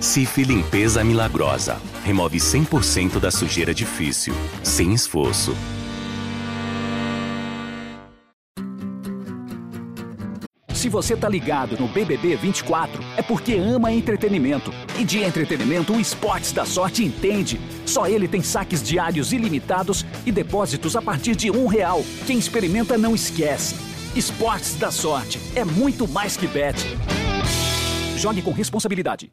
Cif Limpeza Milagrosa. Remove 100% da sujeira difícil, sem esforço. Se você tá ligado no BBB 24, é porque ama entretenimento. E de entretenimento, o Esportes da Sorte entende. Só ele tem saques diários ilimitados e depósitos a partir de um real. Quem experimenta não esquece. Esportes da Sorte é muito mais que bet. Jogue com responsabilidade.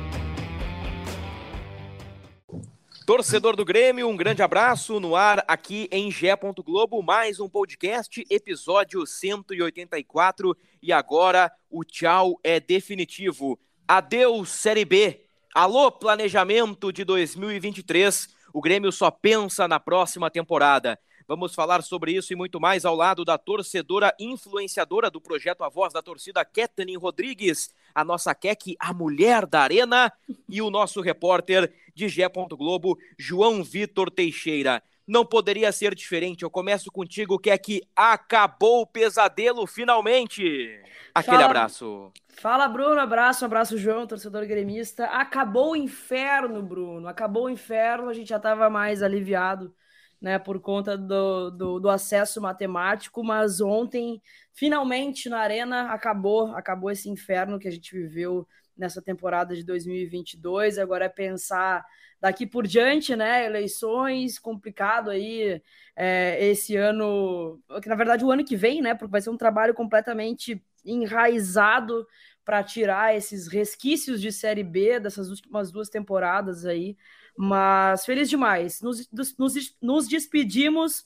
Torcedor do Grêmio, um grande abraço no ar aqui em Gé. Globo, mais um podcast, episódio 184. E agora o tchau é definitivo. Adeus, Série B. Alô, planejamento de 2023. O Grêmio só pensa na próxima temporada. Vamos falar sobre isso e muito mais ao lado da torcedora influenciadora do projeto A Voz da Torcida, Kathleen Rodrigues, a nossa Kek, a mulher da arena, e o nosso repórter de Gé. Globo, João Vitor Teixeira. Não poderia ser diferente. Eu começo contigo, Kek. Acabou o pesadelo, finalmente. Aquele Fala. abraço. Fala, Bruno. Abraço, abraço, João, torcedor gremista. Acabou o inferno, Bruno. Acabou o inferno. A gente já estava mais aliviado, né, por conta do, do, do acesso matemático. Mas ontem, finalmente, na Arena, acabou, acabou esse inferno que a gente viveu nessa temporada de 2022. Agora é pensar daqui por diante, né? Eleições, complicado aí é, esse ano, que na verdade o ano que vem, né? Porque vai ser um trabalho completamente enraizado para tirar esses resquícios de Série B dessas últimas duas temporadas aí. Mas feliz demais. Nos, nos, nos despedimos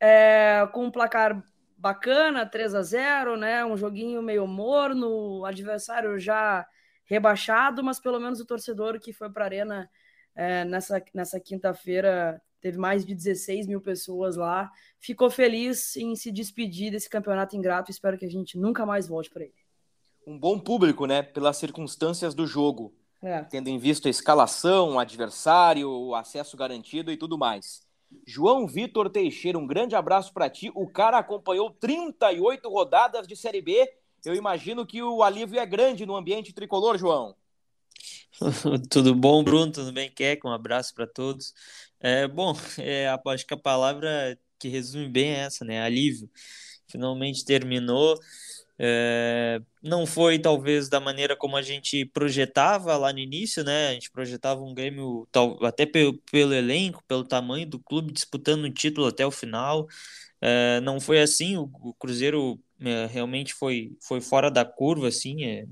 é, com um placar bacana, 3 a 0 né? Um joguinho meio morno, adversário já rebaixado, mas pelo menos o torcedor que foi para a Arena é, nessa, nessa quinta-feira teve mais de 16 mil pessoas lá. Ficou feliz em se despedir desse campeonato ingrato. Espero que a gente nunca mais volte para ele. Um bom público, né? Pelas circunstâncias do jogo. É. Tendo em vista a escalação, o adversário, o acesso garantido e tudo mais. João Vitor Teixeira, um grande abraço para ti. O cara acompanhou 38 rodadas de Série B. Eu imagino que o alívio é grande no ambiente tricolor, João. Tudo bom, Bruno? Tudo bem, Keck? Um abraço para todos. É, bom, é, acho que a palavra que resume bem é essa, né? Alívio. Finalmente terminou. É, não foi talvez da maneira como a gente projetava lá no início, né? A gente projetava um Grêmio tal, até pelo, pelo elenco, pelo tamanho do clube disputando o um título até o final. É, não foi assim. O, o Cruzeiro é, realmente foi, foi fora da curva, assim. É,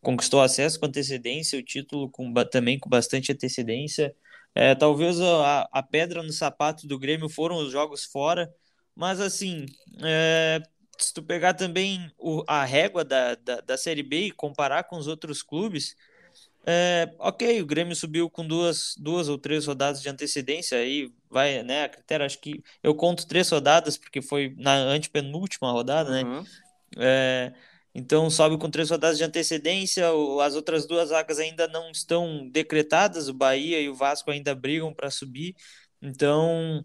conquistou acesso com antecedência, o título com, também com bastante antecedência. É, talvez a, a pedra no sapato do Grêmio foram os jogos fora, mas assim, é, se tu pegar também o, a régua da, da, da Série B e comparar com os outros clubes, é, ok, o Grêmio subiu com duas, duas ou três rodadas de antecedência, aí vai, né, a critério, acho que eu conto três rodadas, porque foi na antepenúltima rodada, né, Uhum. é, então sobe com três rodadas de antecedência, as outras duas vagas ainda não estão decretadas, o Bahia e o Vasco ainda brigam para subir, então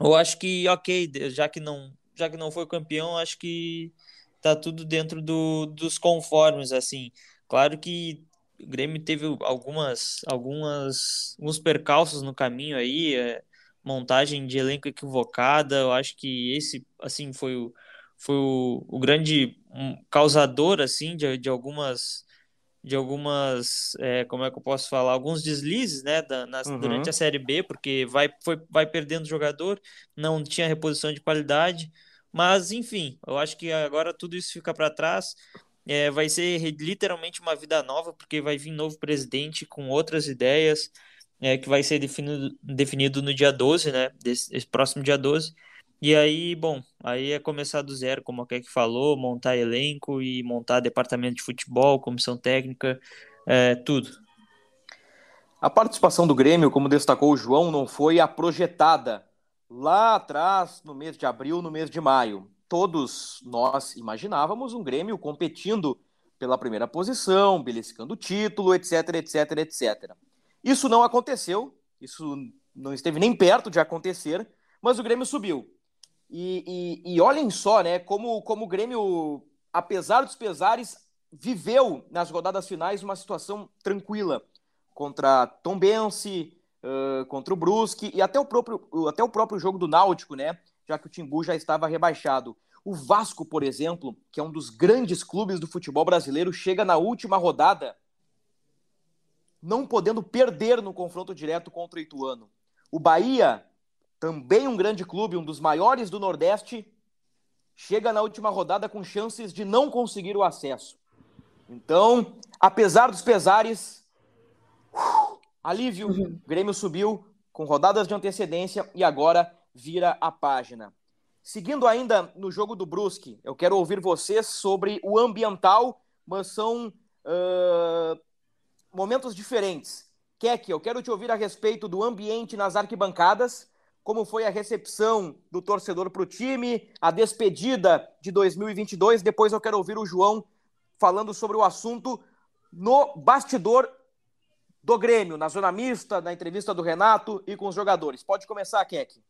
eu acho que, ok, já que não, já que não foi campeão, acho que tá tudo dentro do, dos conformes, assim. Claro que o Grêmio teve algumas, algumas, alguns percalços no caminho aí, é, montagem de elenco equivocada. Eu acho que esse, assim, foi o, foi o, o grande um, causador, assim, de, de algumas, de algumas, é, como é que eu posso falar, alguns deslizes, né, da, nas, Uhum. durante a Série B, porque vai, foi, vai perdendo jogador, não tinha reposição de qualidade. Mas, enfim, eu acho que agora tudo isso fica para trás. É, vai ser literalmente uma vida nova, porque vai vir novo presidente com outras ideias, é, que vai ser definido, definido no dia 12, né? Desse, esse próximo dia 12. E aí, bom, aí é começar do zero, como a Keck falou, montar elenco e montar departamento de futebol, comissão técnica, é, tudo. A participação do Grêmio, como destacou o João, não foi a projetada lá atrás, no mês de abril, no mês de maio. Todos nós imaginávamos um Grêmio competindo pela primeira posição, beliscando o título, etc, etc, etc. Isso não aconteceu, isso não esteve nem perto de acontecer, mas o Grêmio subiu. E, e, e olhem só, né, como, como o Grêmio, apesar dos pesares, viveu nas rodadas finais uma situação tranquila contra Tom Bense, uh, contra o Brusque e até o, próprio, até o próprio jogo do Náutico, né? Já que o Timbu já estava rebaixado. O Vasco, por exemplo, que é um dos grandes clubes do futebol brasileiro, chega na última rodada não podendo perder no confronto direto contra o Ituano. O Bahia, também um grande clube, um dos maiores do Nordeste, chega na última rodada com chances de não conseguir o acesso. Então, apesar dos pesares, Alívio, uhum. Grêmio subiu com rodadas de antecedência e agora vira a página. Seguindo ainda no jogo do Brusque, eu quero ouvir vocês sobre o ambiental, mas são uh, momentos diferentes. Keck, eu quero te ouvir a respeito do ambiente nas arquibancadas, como foi a recepção do torcedor para o time, a despedida de 2022. Depois eu quero ouvir o João falando sobre o assunto no bastidor do Grêmio, na zona mista, na entrevista do Renato e com os jogadores. Pode começar, Keck.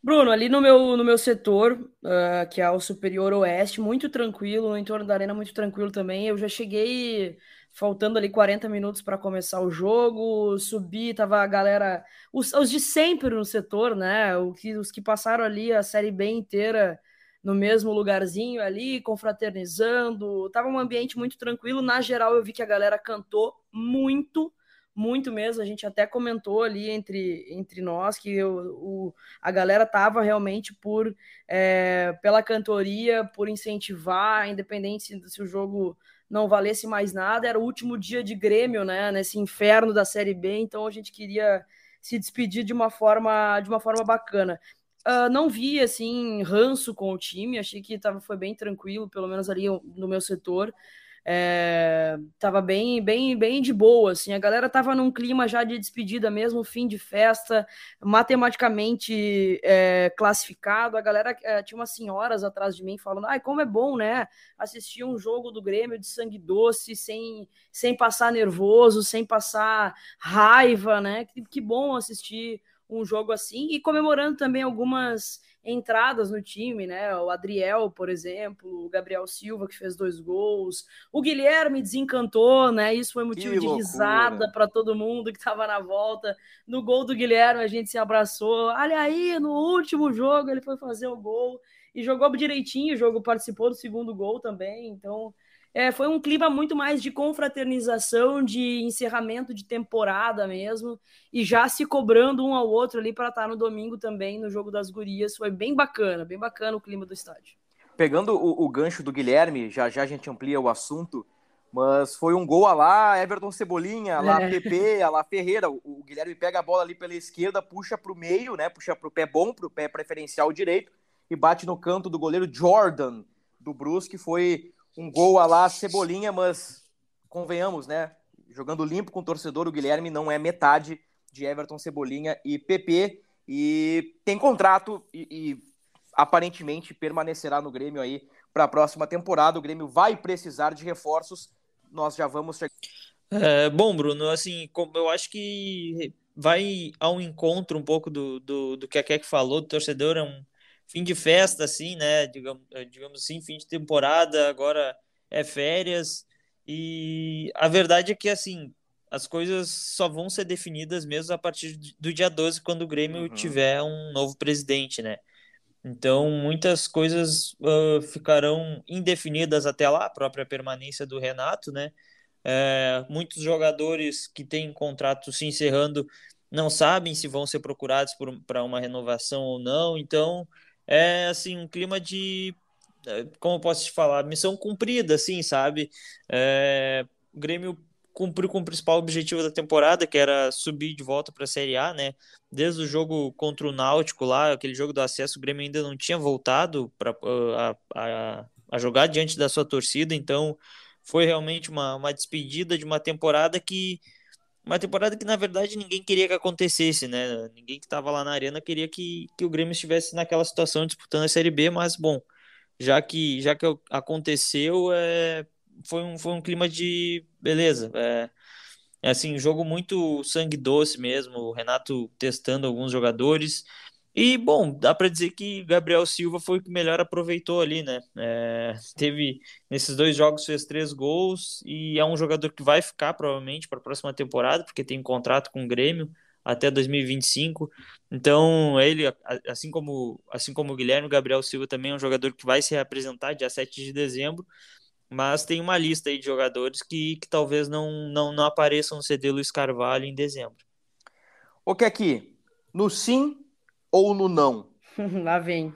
Bruno, ali no meu, no meu setor, uh, que é o Superior Oeste, muito tranquilo, no entorno da arena muito tranquilo também. Eu já cheguei faltando ali 40 minutos para começar o jogo, subi, tava a galera, os, os de sempre no setor, né? O que, os que passaram ali a Série B inteira no mesmo lugarzinho ali, confraternizando. Tava um ambiente muito tranquilo. Na geral, eu vi que a galera cantou muito muito mesmo. A gente até comentou ali entre, entre nós que o, o a galera tava realmente por é, pela cantoria, por incentivar, independente se, se, o jogo não valesse mais nada. Era o último dia de Grêmio, né? Nesse inferno da Série B, então a gente queria se despedir de uma forma de uma forma bacana. Uh, não vi assim ranço com o time, achei que tava, foi bem tranquilo, pelo menos ali no meu setor é, tava bem, bem, bem de boa, assim, a galera tava num clima já de despedida mesmo, fim de festa, matematicamente é, classificado, a galera, é, tinha umas senhoras atrás de mim falando, ai, como é bom, né, assistir um jogo do Grêmio de sangue doce, sem, sem passar nervoso, sem passar raiva, né, que, que bom assistir um jogo assim, e comemorando também algumas entradas no time, né? O Adriel, por exemplo, o Gabriel Silva, que fez dois gols, o Guilherme desencantou, né? Isso foi motivo que de loucura. risada para todo mundo que estava na volta. No gol do Guilherme, a gente se abraçou. Olha aí, no último jogo ele foi fazer o gol e jogou direitinho, o jogo participou do segundo gol também, então é, foi um clima muito mais de confraternização, de encerramento de temporada mesmo, e já se cobrando um ao outro ali para estar tá no domingo também no jogo das gurias. Foi bem bacana, bem bacana o clima do estádio. Pegando o, o gancho do Guilherme, já já a gente amplia o assunto, mas foi um gol a lá Everton Cebolinha, a lá é. PP, a lá Ferreira. O, o, Guilherme pega a bola ali pela esquerda, puxa para o meio, né? Puxa para o pé bom, para o pé preferencial direito e bate no canto do goleiro Jordan do Brusque. Foi um gol a lá Cebolinha, mas convenhamos, né? Jogando limpo com o torcedor, o Guilherme não é metade de Everton Cebolinha e PP. E tem contrato e, e aparentemente permanecerá no Grêmio aí para a próxima temporada. O Grêmio vai precisar de reforços. Nós já vamos chegar. É, bom, Bruno, assim, eu acho que vai ao encontro um pouco do, do, do que a Keck falou, do torcedor é um, fim de festa, assim, né? Digamos, eh, digamos assim, fim de temporada, agora é férias. E a verdade é que, assim, as coisas só vão ser definidas mesmo a partir do dia 12, quando o Grêmio uhum. tiver um novo presidente, né? Então, muitas coisas uh, ficarão indefinidas até lá, a própria permanência do Renato, né? É, muitos jogadores que têm contrato se encerrando não sabem se vão ser procurados para uma renovação ou não. Então, é assim um clima de é, como eu posso te falar, missão cumprida, assim, sabe? É, o Grêmio cumpriu com o principal objetivo da temporada, que era subir de volta para a Série A, né? Desde o jogo contra o Náutico lá, aquele jogo do acesso, o Grêmio ainda não tinha voltado para a, a, a, jogar diante da sua torcida, então foi realmente uma, uma despedida de uma temporada que uma temporada que na verdade ninguém queria que acontecesse, né? Ninguém que estava lá na arena queria que, que o Grêmio estivesse naquela situação disputando a Série B, mas bom, já que já que aconteceu, é, foi um, foi um clima de beleza. É, é assim, jogo muito sangue doce mesmo. O Renato testando alguns jogadores. E, bom, dá para dizer que Gabriel Silva foi o que melhor aproveitou ali, né? É, teve, nesses dois jogos, fez três gols e é um jogador que vai ficar provavelmente para a próxima temporada, porque tem contrato com o Grêmio até 2025. Então, ele, assim como, assim como o Guilherme, Gabriel Silva também é um jogador que vai se reapresentar dia 7 de dezembro mas tem uma lista aí de jogadores que, que talvez não, não, não apareçam no CD Luiz Carvalho em dezembro. O que aqui? No sim ou no não? Lá vem.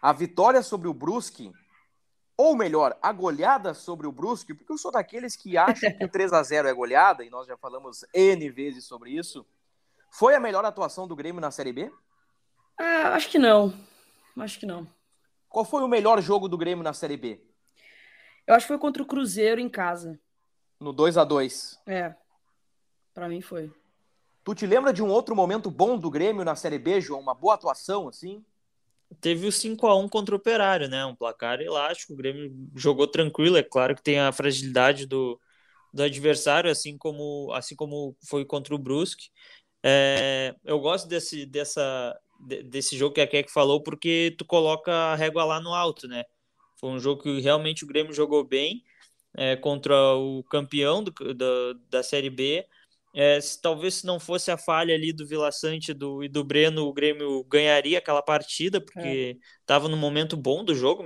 A vitória sobre o Brusque, ou melhor, a goleada sobre o Brusque, porque eu sou daqueles que acham que o 3 a 0 é goleada, e nós já falamos N vezes sobre isso. Foi a melhor atuação do Grêmio na Série B? Ah, acho que não. Acho que não. Qual foi o melhor jogo do Grêmio na Série B? Eu acho que foi contra o Cruzeiro em casa. No 2 a 2 É. Para mim foi. Tu te lembra de um outro momento bom do Grêmio na Série B, João? Uma boa atuação, assim? Teve o 5 a 1 contra o Operário, né? Um placar elástico. O Grêmio jogou tranquilo. É claro que tem a fragilidade do, do adversário, assim como, assim como foi contra o Brusque. É, eu gosto desse, dessa, desse jogo que a Keck falou, porque tu coloca a régua lá no alto, né? Foi um jogo que realmente o Grêmio jogou bem é, contra o campeão do, da, da Série B. É, se, talvez se não fosse a falha ali do Vila Sante do, e do Breno, o Grêmio ganharia aquela partida, porque estava é. no momento bom do jogo,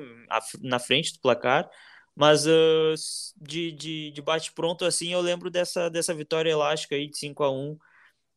na frente do placar. Mas uh, de, de, de bate-pronto, assim, eu lembro dessa, dessa vitória elástica aí de 5 a 1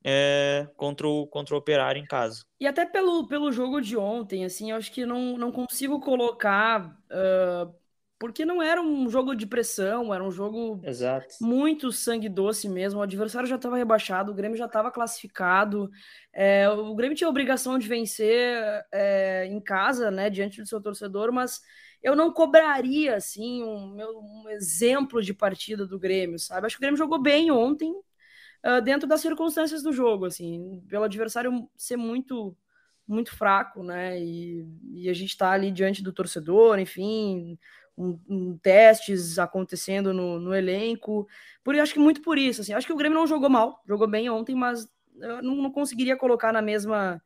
é, contra, o, contra o Operário em casa. E até pelo, pelo jogo de ontem, assim, eu acho que não, não consigo colocar. Uh, porque não era um jogo de pressão, era um jogo Exato. muito sangue doce mesmo. O adversário já estava rebaixado, o Grêmio já estava classificado. É, o Grêmio tinha a obrigação de vencer é, em casa, né, diante do seu torcedor, mas eu não cobraria assim um, um exemplo de partida do Grêmio, sabe? Acho que o Grêmio jogou bem ontem, uh, dentro das circunstâncias do jogo, assim, pelo adversário ser muito muito fraco, né? E, e a gente está ali diante do torcedor, enfim, um, um, testes acontecendo no, no elenco. Por acho que muito por isso, assim, acho que o Grêmio não jogou mal, jogou bem ontem, mas não, não conseguiria colocar na mesma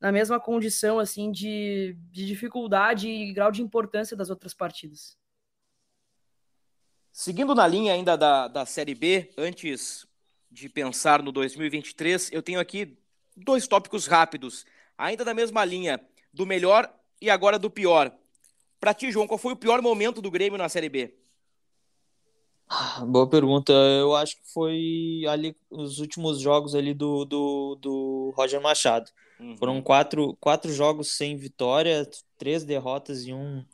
na mesma condição assim de, de dificuldade e grau de importância das outras partidas. Seguindo na linha ainda da, da Série B, antes de pensar no 2023, eu tenho aqui dois tópicos rápidos, ainda da mesma linha, do melhor e agora do pior. Para ti, João, qual foi o pior momento do Grêmio na Série B? Ah, boa pergunta. Eu acho que foi ali os últimos jogos ali do, do, do Roger Machado. Uhum. Foram quatro, quatro jogos sem vitória, três derrotas e um,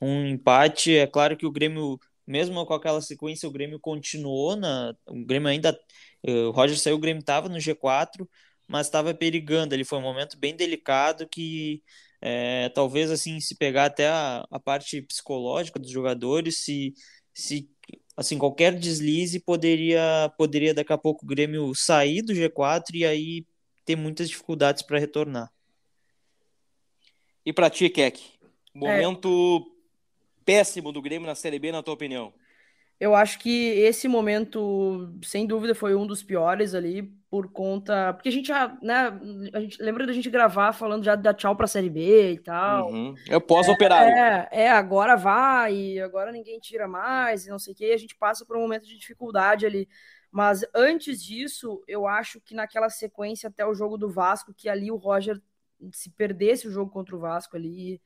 um empate. É claro que o Grêmio, mesmo com aquela sequência, o Grêmio continuou na. O Grêmio ainda o Roger saiu, o Grêmio estava no G4, mas estava perigando. Ele foi um momento bem delicado que é, talvez assim se pegar até a, a, parte psicológica dos jogadores, se, se assim qualquer deslize poderia poderia daqui a pouco o Grêmio sair do G4 e aí ter muitas dificuldades para retornar. E para ti, Keck, momento é. péssimo do Grêmio na Série B, na tua opinião? Eu acho que esse momento, sem dúvida, foi um dos piores ali, por conta. Porque a gente já, né? A gente lembra da gente gravar falando já da tchau pra Série B e tal. Uhum. É o pós-operário. É, é, é, agora vai, agora ninguém tira mais, e não sei o quê, e a gente passa por um momento de dificuldade ali. Mas antes disso, eu acho que naquela sequência até o jogo do Vasco, que ali o Roger, se perdesse o jogo contra o Vasco ali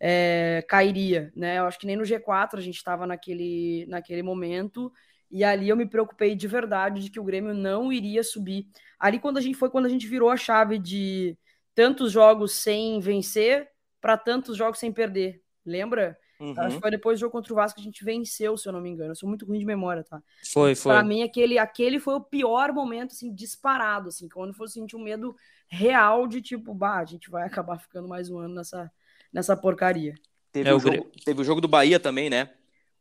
é, cairia, né? Eu acho que nem no G4 a gente estava naquele, naquele momento e ali eu me preocupei de verdade de que o Grêmio não iria subir. Ali quando a gente foi quando a gente virou a chave de tantos jogos sem vencer para tantos jogos sem perder. Lembra? Uhum. Acho que foi depois do jogo contra o Vasco que a gente venceu, se eu não me engano. Eu sou muito ruim de memória, tá? Foi, foi. Pra mim, aquele, aquele foi o pior momento, assim, disparado, assim, quando eu sentir um medo real de tipo, bah, a gente vai acabar ficando mais um ano nessa, nessa porcaria. Teve, é, o jogo, teve o jogo do Bahia também, né?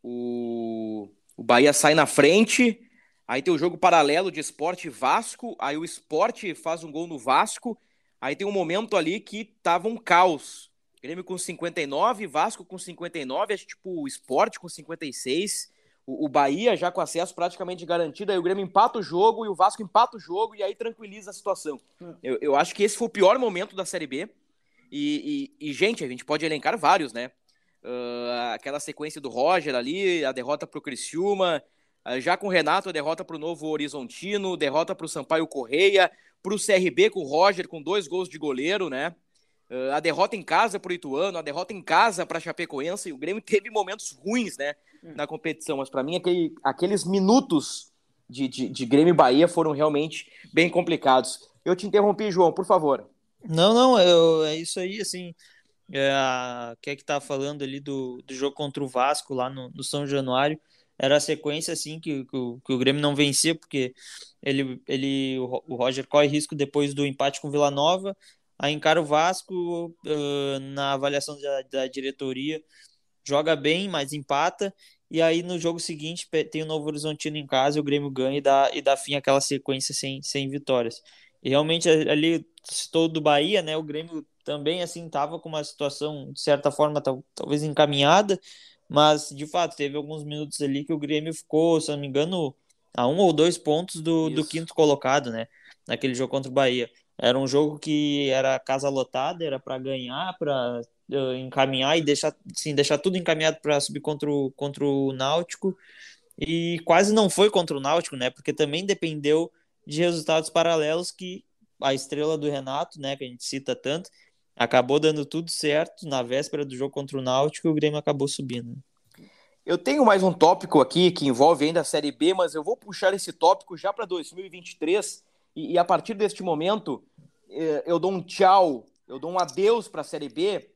O, o Bahia sai na frente, aí tem o jogo paralelo de esporte Vasco, aí o esporte faz um gol no Vasco, aí tem um momento ali que tava um caos. Grêmio com 59, Vasco com 59, acho tipo o esporte com 56. O, o Bahia já com acesso praticamente garantido, aí o Grêmio empata o jogo e o Vasco empata o jogo e aí tranquiliza a situação. Hum. Eu, eu acho que esse foi o pior momento da Série B. E, e, e gente, a gente pode elencar vários, né? Uh, aquela sequência do Roger ali, a derrota para o Criciúma, uh, já com o Renato, a derrota para o Novo Horizontino, derrota para o Sampaio Correia, para o CRB com o Roger com dois gols de goleiro, né? Uh, a derrota em casa para o Ituano, a derrota em casa para a Chapecoense, e o Grêmio teve momentos ruins, né, hum. na competição, mas para mim aquele, aqueles minutos de, de, de Grêmio e Bahia foram realmente bem complicados. Eu te interrompi, João, por favor. Não, não, eu, é isso aí, assim, é, que é que tá falando ali do, do jogo contra o Vasco lá no, no São Januário, era a sequência, assim, que, que, o, que o Grêmio não vencia, porque ele, ele, o Roger corre risco depois do empate com o Vila Nova, Aí encara o Vasco uh, na avaliação da, da, diretoria, joga bem, mas empata. E aí no jogo seguinte tem o Novo Horizontino em casa, o Grêmio ganha e dá, e dá fim àquela sequência sem, sem vitórias. E realmente ali, citou do Bahia, né? O Grêmio também assim tava com uma situação de certa forma talvez encaminhada, mas de fato teve alguns minutos ali que o Grêmio ficou, se não me engano, a um ou dois pontos do, do quinto colocado, né? Naquele jogo contra o Bahia. Era um jogo que era casa lotada, era para ganhar, para uh, eh, encaminhar e deixar, sim, deixar tudo encaminhado para subir contra o, contra o Náutico. E quase não foi contra o Náutico, né? Porque também dependeu de resultados paralelos que a estrela do Renato, né, que a gente cita tanto, acabou dando tudo certo na véspera do jogo contra o Náutico e o Grêmio acabou subindo. Eu tenho mais um tópico aqui que envolve ainda a Série B, mas eu vou puxar esse tópico já para 2023 e, e a partir deste momento, eh, eu dou um tchau, eu dou um adeus para a Série B.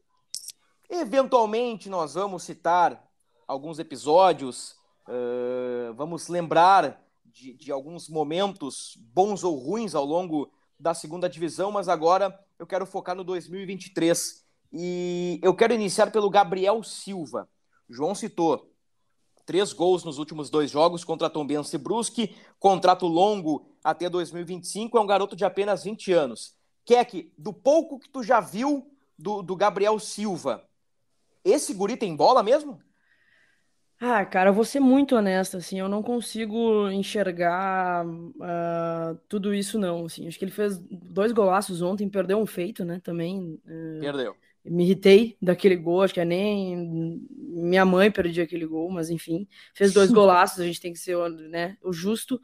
Eventualmente, nós vamos citar alguns episódios, uh, vamos lembrar de, de, alguns momentos bons ou ruins ao longo da segunda divisão, mas agora eu quero focar no 2023. E eu quero iniciar pelo Gabriel Silva. João citou três gols nos últimos dois jogos contra Tombense e Brusque, contrato longo até 2025, é um garoto de apenas 20 anos. Keck, do pouco que tu já viu do, do Gabriel Silva, esse guri tem bola mesmo? Ah, cara, eu vou ser muito honesto, assim, eu não consigo enxergar uh, tudo isso, não, assim, acho que ele fez dois golaços ontem, perdeu um feito, né, também. Uh, perdeu me irritei daquele gol, acho que é nem minha mãe perdia aquele gol, mas enfim, fez dois golaços, a gente tem que ser né, o justo,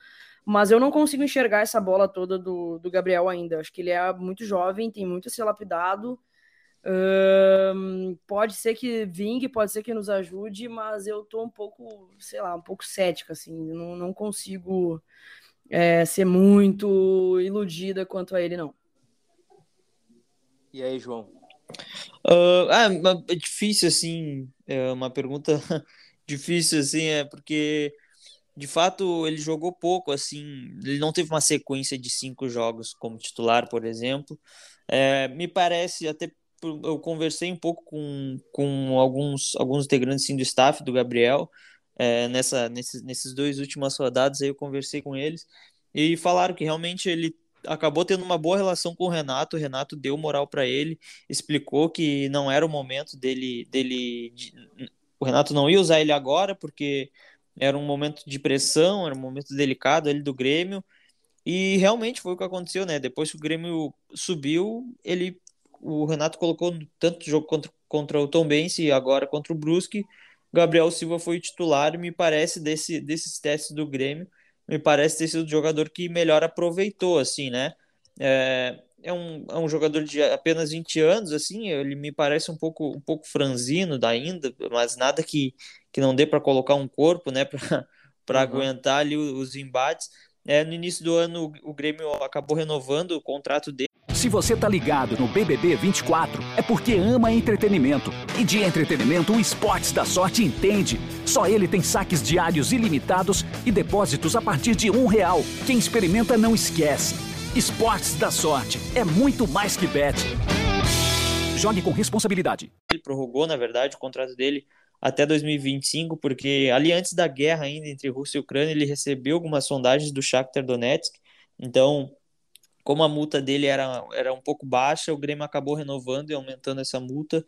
mas eu não consigo enxergar essa bola toda do, do Gabriel ainda, acho que ele é muito jovem, tem muito a ser lapidado, pode ser que vingue, pode ser que nos ajude, mas eu tô um pouco, sei lá, um pouco cética, assim, não, não consigo é, ser muito iludida quanto a ele, não. E aí, João? Uh, ah, é difícil, assim, é uma pergunta difícil, assim, é porque, de fato, ele jogou pouco, assim, ele não teve uma sequência de cinco jogos como titular, por exemplo. É, me parece, até eu conversei um pouco com, com alguns, alguns integrantes assim, do staff do Gabriel, é, nessa, nesses, nesses dois últimas rodadas aí eu conversei com eles, e falaram que realmente ele acabou tendo uma boa relação com o Renato. O Renato deu moral para ele, explicou que não era o momento dele, dele de... o Renato não ia usar ele agora porque era um momento de pressão, era um momento delicado ali do Grêmio. E realmente foi o que aconteceu, né? Depois que o Grêmio subiu, ele o Renato colocou tanto jogo contra, contra o Tom Bense e agora contra o Brusque. Gabriel Silva foi titular, me parece, desse, desses testes do Grêmio me parece ter sido o jogador que melhor aproveitou, assim, né? É, é, um, é um jogador de apenas 20 anos, assim, ele me parece um pouco, um pouco franzino ainda, mas nada que, que não dê para colocar um corpo, né, para uhum. aguentar ali os embates. É, no início do ano, o Grêmio acabou renovando o contrato dele Se você tá ligado no BBB 24, é porque ama entretenimento. E de entretenimento, o Esportes da Sorte entende. Só ele tem saques diários ilimitados e depósitos a partir de um real. Quem experimenta não esquece. Esportes da Sorte é muito mais que bet. Jogue com responsabilidade. Ele prorrogou, na verdade, o contrato dele até 2025, porque ali antes da guerra ainda entre Rússia e Ucrânia, ele recebeu algumas sondagens do Shakhtar Donetsk. Então, como a multa dele era, era um pouco baixa, o Grêmio acabou renovando e aumentando essa multa.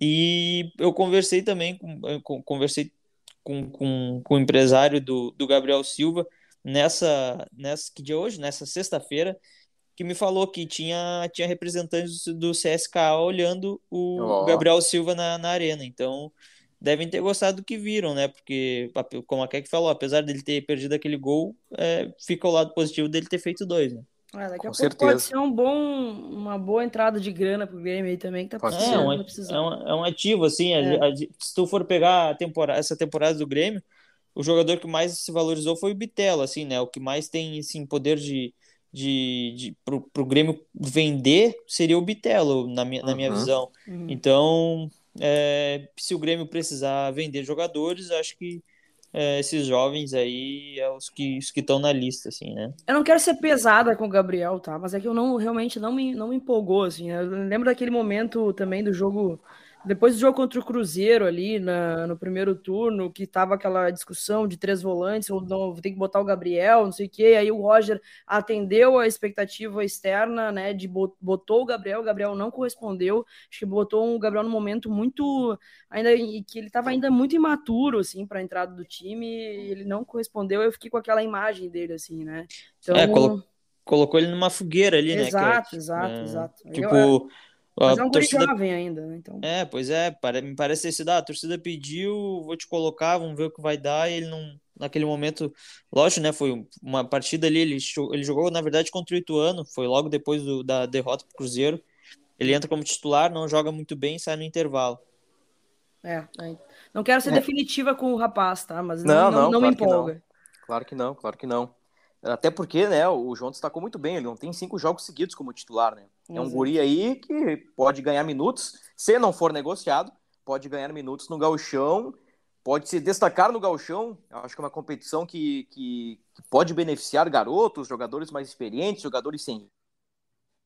E eu conversei também com, conversei com, com, com o empresário do, do Gabriel Silva nessa, nessa que dia é hoje, nessa sexta-feira, que me falou que tinha, tinha representantes do CSKA olhando o oh. Gabriel Silva na, na arena. Então, devem ter gostado do que viram, né? Porque, como a Keck falou, apesar dele ter perdido aquele gol, é, fica o lado positivo dele ter feito dois, né? É, daqui Com a certeza. pouco pode ser um bom, uma boa entrada de grana pro Grêmio aí também, que tá precisando. É, um, é, um, é um ativo, assim, é. A, a, se tu for pegar a temporada, essa temporada do Grêmio, o jogador que mais se valorizou foi o Bitelo, assim, né? O que mais tem, assim, poder de, de, de pro, pro Grêmio vender seria o Bitelo, na minha, uhum. na minha visão. Uhum. Então, é, se o Grêmio precisar vender jogadores, acho que é, esses jovens aí é os que os que estão na lista, assim, né? Eu não quero ser pesada com o Gabriel, tá? Mas é que eu não realmente não me, não me empolgou, assim. Eu lembro daquele momento também do jogo depois do jogo contra o Cruzeiro ali na, no primeiro turno, que tava aquela discussão de três volantes, ou não, tem que botar o Gabriel, não sei o quê, aí o Roger atendeu a expectativa externa, né, de botou o Gabriel, o Gabriel não correspondeu, acho que botou o Gabriel no momento muito, ainda que ele tava ainda muito imaturo, assim, para a entrada do time, ele não correspondeu, eu fiquei com aquela imagem dele, assim, né. Então... É, colo colocou ele numa fogueira ali, exato, né? Exato, exato, é, exato. Tipo... Eu, mas é um torcida... jovem ainda, né? Então... É, pois é, me parece ter sido, ah, a torcida pediu, vou te colocar, vamos ver o que vai dar, e ele não, naquele momento, lógico, né, foi uma partida ali, ele, ele jogou, na verdade, contra o Ituano, foi logo depois do, da derrota pro Cruzeiro, ele entra como titular, não joga muito bem, sai no intervalo. É, não quero ser é. definitiva com o rapaz, tá, mas não, não, não, não claro me empolga. Claro que não, claro que não. Até porque, né, o João destacou muito bem, ele não tem cinco jogos seguidos como titular, né? É um guri aí que pode ganhar minutos, se não for negociado, pode ganhar minutos no gauchão, pode se destacar no gauchão, acho que é uma competição que, que, que pode beneficiar garotos, jogadores mais experientes, jogadores sem...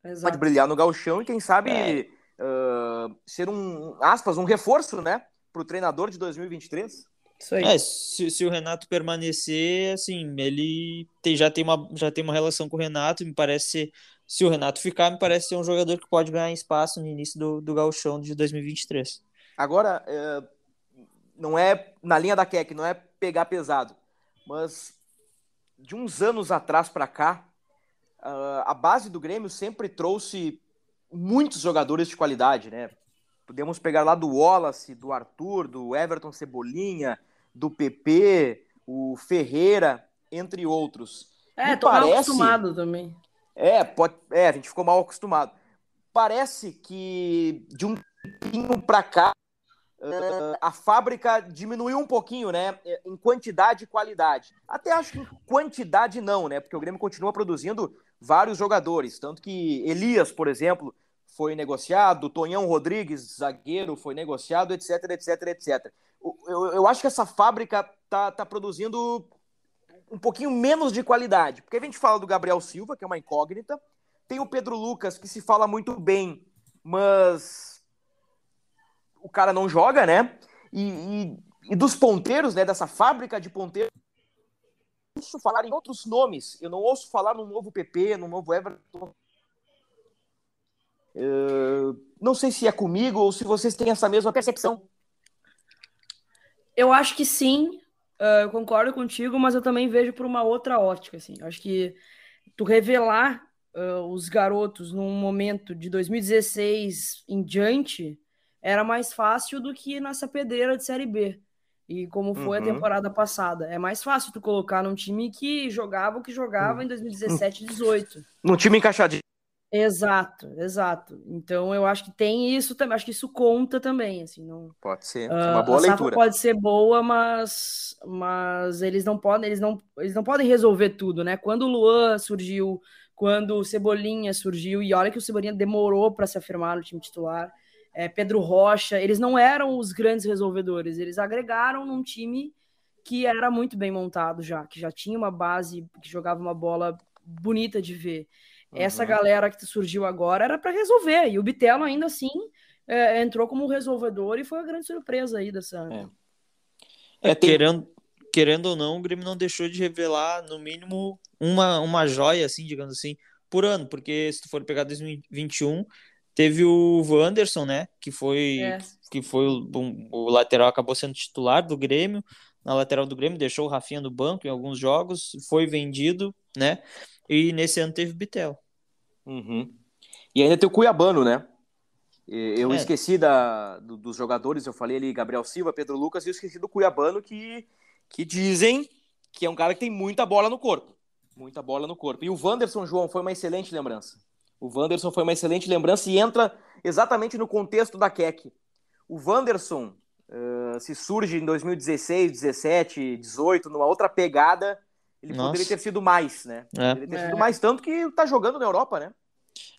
Exato. Pode brilhar no gauchão e quem sabe é. uh, ser um, aspas, um reforço, né, para o treinador de 2023. Isso aí. É, se, se, o Renato permanecer, assim, ele tem, já, tem uma, já tem uma relação com o Renato, me parece ser, se o Renato ficar, me parece ser um jogador que pode ganhar espaço no início do, do gauchão de 2023. Agora, é, não é, na linha da Keck, não é pegar pesado, mas de uns anos atrás para cá, a base do Grêmio sempre trouxe muitos jogadores de qualidade, né? Podemos pegar lá do Wallace, do Arthur, do Everton Cebolinha, do PP, o Ferreira, entre outros. É, tô parece... mal acostumado também. É, pode... é, a gente ficou mal acostumado. Parece que de um tempinho para cá Uh, a fábrica diminuiu um pouquinho, né? Em quantidade e qualidade. Até acho que em quantidade não, né? Porque o Grêmio continua produzindo vários jogadores. Tanto que Elias, por exemplo, foi negociado, Tonhão Rodrigues, zagueiro, foi negociado, etc, etc, etc eu, eu acho que essa fábrica tá, tá produzindo um pouquinho menos de qualidade. Porque a gente fala do Gabriel Silva, que é uma incógnita, tem o Pedro Lucas, que se fala muito bem, mas o cara não joga, né? E, e, e dos ponteiros, né? Dessa fábrica de ponteiros, eu ouço falar em outros nomes. Eu não ouço falar no novo PP, no novo Everton. Uh, não sei se é comigo ou se vocês têm essa mesma percepção. Eu acho que sim, uh, eu concordo contigo, mas eu também vejo por uma outra ótica, assim. Acho que tu revelar uh, os garotos num momento de 2016 em diante era mais fácil do que nessa pedreira de Série B. E como foi uhum. a temporada passada. É mais fácil tu colocar num time que jogava o que jogava uhum. em 2017 e 2018. Num time encaixadinho. Exato, exato. Então eu acho que tem isso também, acho que isso conta também, assim, não. Pode ser, uh, uma boa a leitura. pode ser boa, mas mas eles não podem, eles não, eles não podem resolver tudo, né? Quando o Luan surgiu, quando o Cebolinha surgiu, e olha que o Cebolinha demorou para se afirmar no time titular. É, Pedro Rocha, eles não eram os grandes resolvedores, eles agregaram num time que era muito bem montado já, que já tinha uma base, que jogava uma bola bonita de ver. Uhum. Essa galera que surgiu agora era para resolver, e o Bitelo ainda assim é, entrou como resolvedor e foi a grande surpresa aí dessa. É. É, tem... querendo, querendo ou não, o Grêmio não deixou de revelar, no mínimo, uma, uma joia, assim, digamos assim, por ano, porque se tu for pegar 2021, teve o Wanderson, né, que foi, é. que foi o, o, lateral, acabou sendo titular do Grêmio, na lateral do Grêmio, deixou o Rafinha no banco em alguns jogos, foi vendido, né, e nesse ano teve Bitel. Uhum. E ainda tem o Cuiabano, né? Eu é. esqueci da, do, dos jogadores, eu falei ali Gabriel Silva, Pedro Lucas, e eu esqueci do Cuiabano, que que dizem que é um cara que tem muita bola no corpo. Muita bola no corpo. E o Wanderson, João, foi uma excelente lembrança. O Wanderson foi uma excelente lembrança e entra exatamente no contexto da Keck. O Wanderson uh, se surge em 2016, 17, 18, numa outra pegada, ele Nossa. poderia ter sido mais, né? É. Poderia ter é. sido mais, tanto que tá jogando na Europa, né?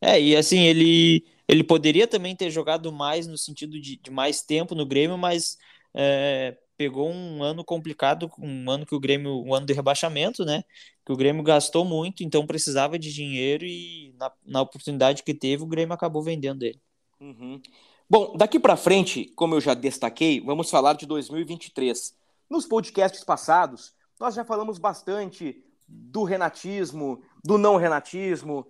É, e assim, ele, ele poderia também ter jogado mais no sentido de, de mais tempo no Grêmio, mas é, pegou um ano complicado, um ano que o Grêmio, um ano de rebaixamento, né? Que o Grêmio gastou muito, então precisava de dinheiro e na, na oportunidade que teve, o Grêmio acabou vendendo ele. Uhum. Bom, daqui para frente, como eu já destaquei, vamos falar de 2023. Nos podcasts passados, nós já falamos bastante do renatismo, do não renatismo,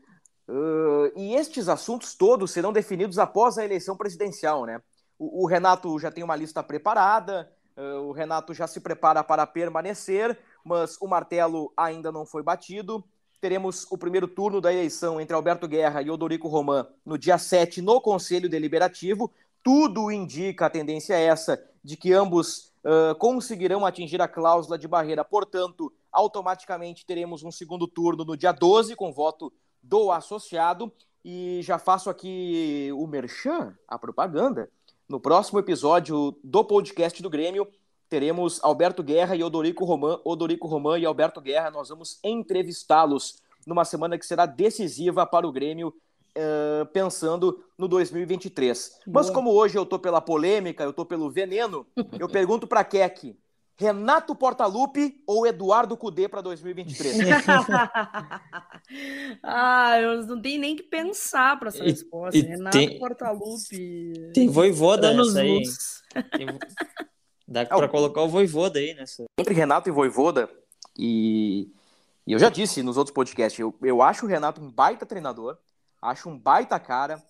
uh, e estes assuntos todos serão definidos após a eleição presidencial, né? O, o Renato já tem uma lista preparada, Uh, o Renato já se prepara para permanecer, mas o martelo ainda não foi batido. Teremos o primeiro turno da eleição entre Alberto Guerra e Odorico Roman no dia 7 no Conselho Deliberativo. Tudo indica a tendência é essa de que ambos uh, conseguirão atingir a cláusula de barreira, portanto, automaticamente teremos um segundo turno no dia 12 com voto do associado. E já faço aqui o merchan, a propaganda. No próximo episódio do podcast do Grêmio, teremos Alberto Guerra e Odorico Roman. Odorico Roman e Alberto Guerra, nós vamos entrevistá-los numa semana que será decisiva para o Grêmio, uh, pensando no 2023. Boa. Mas como hoje eu tô pela polêmica, eu tô pelo veneno, eu pergunto para Keck, Renato Portaluppi ou Eduardo Cudê para 2023? ah, eu não tenho nem que pensar para essa resposta. E, Renato tem, Portaluppi. Tem voivoda nessa aí. Tem, dá para colocar o voivoda aí nessa. Entre Renato e voivoda, e, e eu já disse nos outros podcasts, eu, eu acho o Renato um baita treinador, acho um baita cara,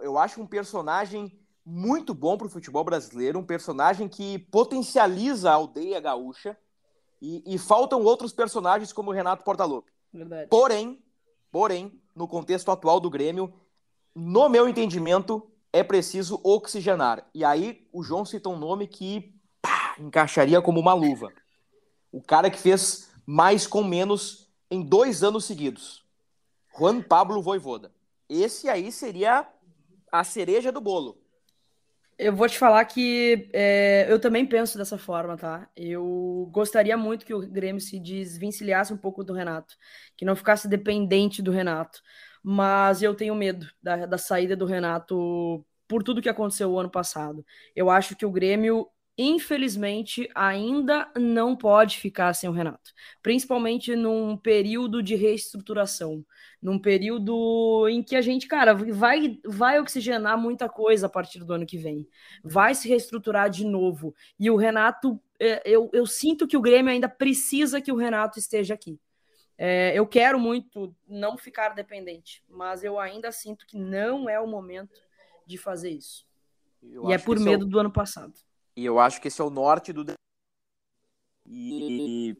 eu acho um personagem muito bom para o futebol brasileiro, um personagem que potencializa a aldeia gaúcha e, e faltam outros personagens como o Renato Portaluppi. Verdade. Porém, porém, no contexto atual do Grêmio, no meu entendimento, é preciso oxigenar. E aí o João cita um nome que encaixaria como uma luva. O cara que fez mais com menos em dois anos seguidos. Juan Pablo Voivoda. Esse aí seria a cereja do bolo. Eu vou te falar que é, eu também penso dessa forma, tá? Eu gostaria muito que o Grêmio se desvencilhasse um pouco do Renato, que não ficasse dependente do Renato. Mas eu tenho medo da, da saída do Renato por tudo que aconteceu o ano passado. Eu acho que o Grêmio infelizmente, ainda não pode ficar sem o Renato, principalmente num período de reestruturação, num período em que a gente, cara, vai, vai oxigenar muita coisa a partir do ano que vem, vai se reestruturar de novo. E o Renato, é, eu, eu sinto que o Grêmio ainda precisa que o Renato esteja aqui. É, eu quero muito não ficar dependente, mas eu ainda sinto que não é o momento de fazer isso. Eu e é por medo do ano passado. E eu acho que esse é o norte do. E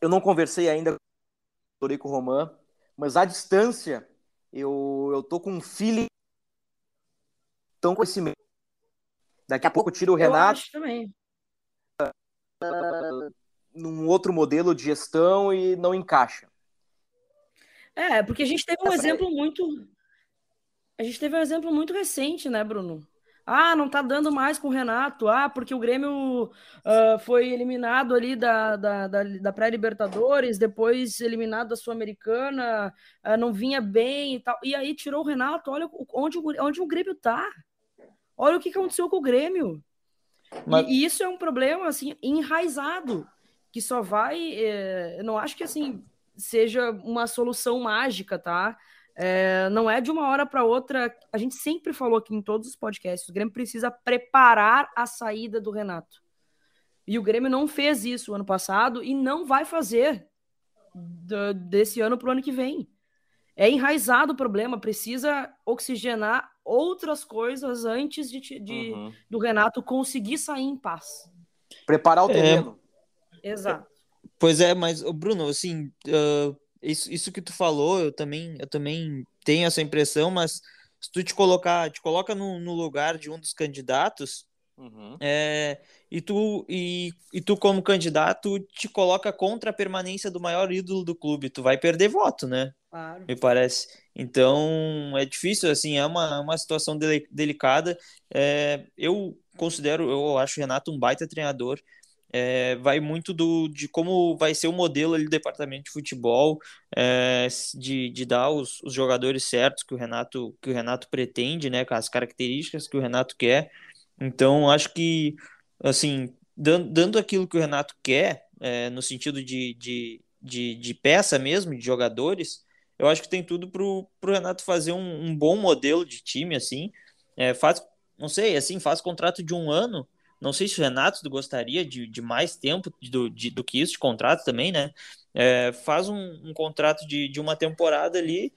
eu não conversei ainda com o Dorico Roman, mas à distância eu, eu tô com um feeling tão medo. Daqui a pouco tira o Renato. Eu também. num outro modelo de gestão e não encaixa. É, porque a gente teve um exemplo muito. A gente teve um exemplo muito recente, né, Bruno? Ah, não tá dando mais com o Renato. Ah, porque o Grêmio uh, foi eliminado ali da, da, da, da pré-Libertadores, depois eliminado da Sul-Americana, uh, não vinha bem e tal. E aí tirou o Renato. Olha onde, onde o Grêmio tá. Olha o que aconteceu com o Grêmio. Mas... E, e, isso é um problema assim enraizado que só vai. Eh, não acho que assim seja uma solução mágica, tá? É, não é de uma hora para outra. A gente sempre falou aqui em todos os podcasts: o Grêmio precisa preparar a saída do Renato. E o Grêmio não fez isso ano passado e não vai fazer do, desse ano para o ano que vem. É enraizado o problema, precisa oxigenar outras coisas antes de, de uhum. do Renato conseguir sair em paz. Preparar o é. terreno. É... Exato. Pois é, mas, Bruno, assim, uh, isso, isso que tu falou, eu também, eu também tenho essa impressão, mas se tu te colocar, te coloca no, no lugar de um dos candidatos, uhum. é, e, tu, e, e tu, como candidato, te coloca contra a permanência do maior ídolo do clube, tu vai perder voto, né? Claro. Me parece. Então, é difícil, assim, é uma, uma situação de, delicada. É, eu considero, eu acho o Renato um baita treinador, é, vai muito do, de como vai ser o modelo ali do departamento de futebol, é, de, de dar os, os, jogadores certos que o Renato que o Renato pretende, né, com as características que o Renato quer. Então, acho que, assim, dando, dando aquilo que o Renato quer, é, no sentido de, de, de, de, peça mesmo, de jogadores, eu acho que tem tudo para o Renato fazer um, um, bom modelo de time, assim, é, faz, não sei, assim, faz contrato de um ano, não sei se o Renato gostaria de, de mais tempo do, de, do que isso, de contrato também, né? É, faz um, um, contrato de, de uma temporada ali,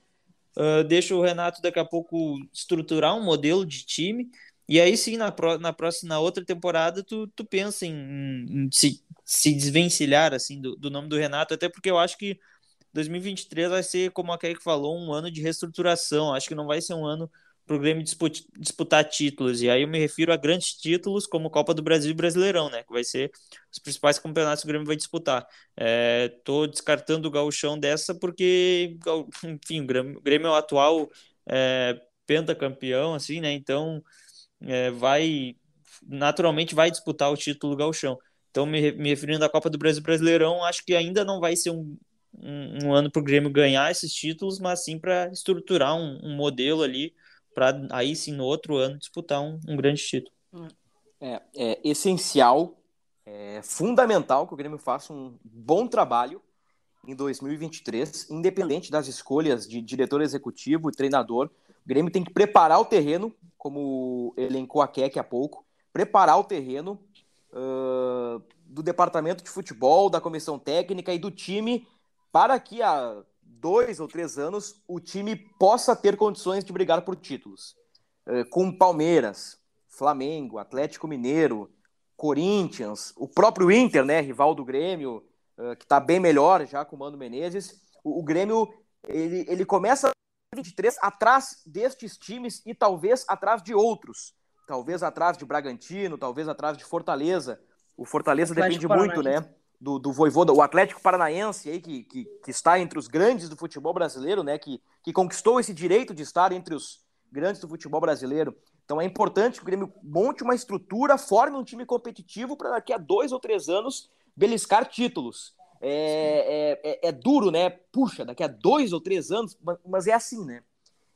uh, deixa o Renato daqui a pouco estruturar um modelo de time, e aí sim, na, pro, na próxima, na outra temporada, tu, tu pensa em, em se, se desvencilhar assim, do, do nome do Renato, até porque eu acho que 2023 vai ser, como a Kaique falou, um ano de reestruturação. Acho que não vai ser um ano para o Grêmio disputar títulos. E aí eu me refiro a grandes títulos como Copa do Brasil e Brasileirão, né? Que vai ser os principais campeonatos que o Grêmio vai disputar. Estou é, descartando o gauchão dessa porque, enfim, o Grêmio, é o atual é, pentacampeão, assim, né? Então é, vai naturalmente vai disputar o título gauchão. Então, me, me referindo à Copa do Brasil e Brasileirão, acho que ainda não vai ser um, um, um ano para o Grêmio ganhar esses títulos, mas sim para estruturar um, um modelo ali para aí sim no outro ano disputar um, um grande título. É, é, essencial, é fundamental que o Grêmio faça um bom trabalho em 2023, independente das escolhas de diretor executivo e treinador. O Grêmio tem que preparar o terreno, como elencou a Keck há pouco, preparar o terreno uh, do departamento de futebol, da comissão técnica e do time para que a dois ou três anos o time possa ter condições de brigar por títulos. É, com Palmeiras, Flamengo, Atlético Mineiro, Corinthians, o próprio Inter, né, rival do Grêmio, é, que está bem melhor já com o Mano Menezes. O, Grêmio ele, ele começa 23 atrás destes times e talvez atrás de outros. Talvez atrás de Bragantino, talvez atrás de Fortaleza. O Fortaleza depende muito, né? Do, do Voivoda, o Atlético Paranaense aí, que, que, que, está entre os grandes do futebol brasileiro, né? Que, que conquistou esse direito de estar entre os grandes do futebol brasileiro. Então é importante que o Grêmio monte uma estrutura, forme um time competitivo para daqui a dois ou três anos beliscar títulos. É, é, é, é, duro, né? Puxa, daqui a dois ou três anos, mas é assim, né?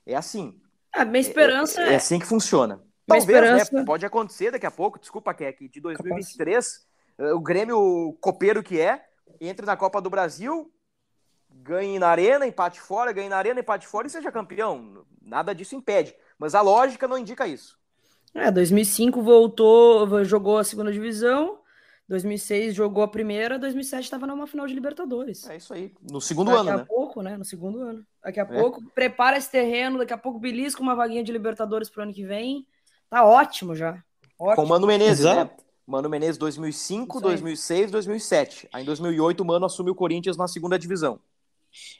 É assim. A minha esperança é, é, é assim que funciona. Talvez, esperança... né? Pode acontecer daqui a pouco, desculpa, Keck, de 2023 o Grêmio copeiro que é, entre na Copa do Brasil, ganhe na arena, empate fora, ganhe na arena, empate fora e seja campeão. Nada disso impede. Mas a lógica não indica isso. É, 2005 voltou, jogou a segunda divisão, 2006 jogou a primeira, 2007 estava numa final de Libertadores. É isso aí, no segundo daqui ano, né? Daqui a pouco, né? No segundo ano. Daqui a é. pouco, prepara esse terreno, daqui a pouco belisca uma vaguinha de Libertadores pro ano que vem. Tá ótimo já. Ótimo. Com o Mano Menezes, né? Mano Menezes 2005, 2006, 2007. Aí em 2008 o Mano assumiu o Corinthians na segunda divisão.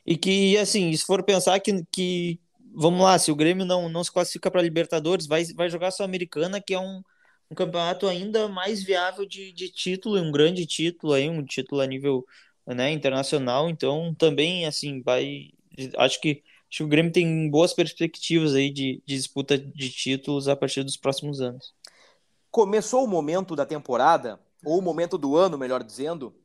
E que, assim, se for pensar que, que vamos lá, se o Grêmio não, não se classifica para Libertadores, vai, vai jogar a Sul-Americana, que é um, um campeonato ainda mais viável de, de título, um grande título aí, um título a nível né, internacional. Então, também, assim, vai. Acho que acho que o Grêmio tem boas perspectivas aí de, de disputa de títulos a partir dos próximos anos. Começou o momento da temporada, ou o momento do ano, melhor dizendo,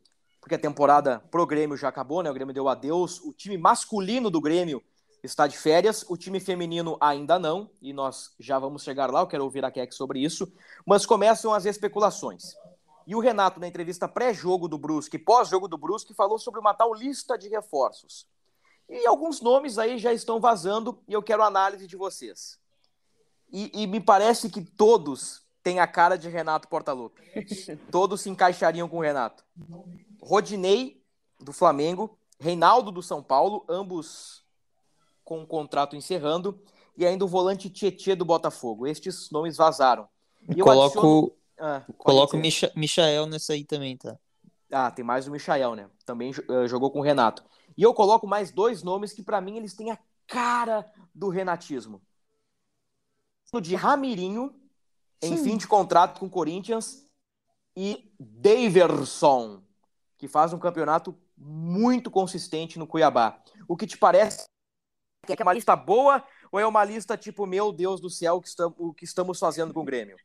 porque a temporada pro Grêmio já acabou, né? O Grêmio deu adeus. O time masculino do Grêmio está de férias, o time feminino ainda não, e nós já vamos chegar lá, eu quero ouvir a Keck sobre isso, mas começam as especulações. E o Renato, na entrevista pré-jogo do Brusque, pós-jogo do Brusque, falou sobre uma tal lista de reforços. E alguns nomes aí já estão vazando e eu quero a análise de vocês. E, e me parece que todos têm a cara de Renato Portaluppi. todos se encaixariam com o Renato. Rodinei, do Flamengo, Reinaldo, do São Paulo, ambos com o contrato encerrando, e ainda o volante Tietê, do Botafogo. Estes nomes vazaram. E eu coloco adiciono... Ah, Coloca o Micha Michael nessa aí também, tá? Ah, tem mais o Michael, né? Também uh, jogou com o Renato. E eu coloco mais dois nomes que, para mim, eles têm a cara do renatismo. De Ramirinho, em Sim. fim de contrato com o Corinthians, e Daverson, que faz um campeonato muito consistente no Cuiabá. O que te parece? É uma lista boa ou é uma lista tipo, meu Deus do céu, o que estamos fazendo com o Grêmio?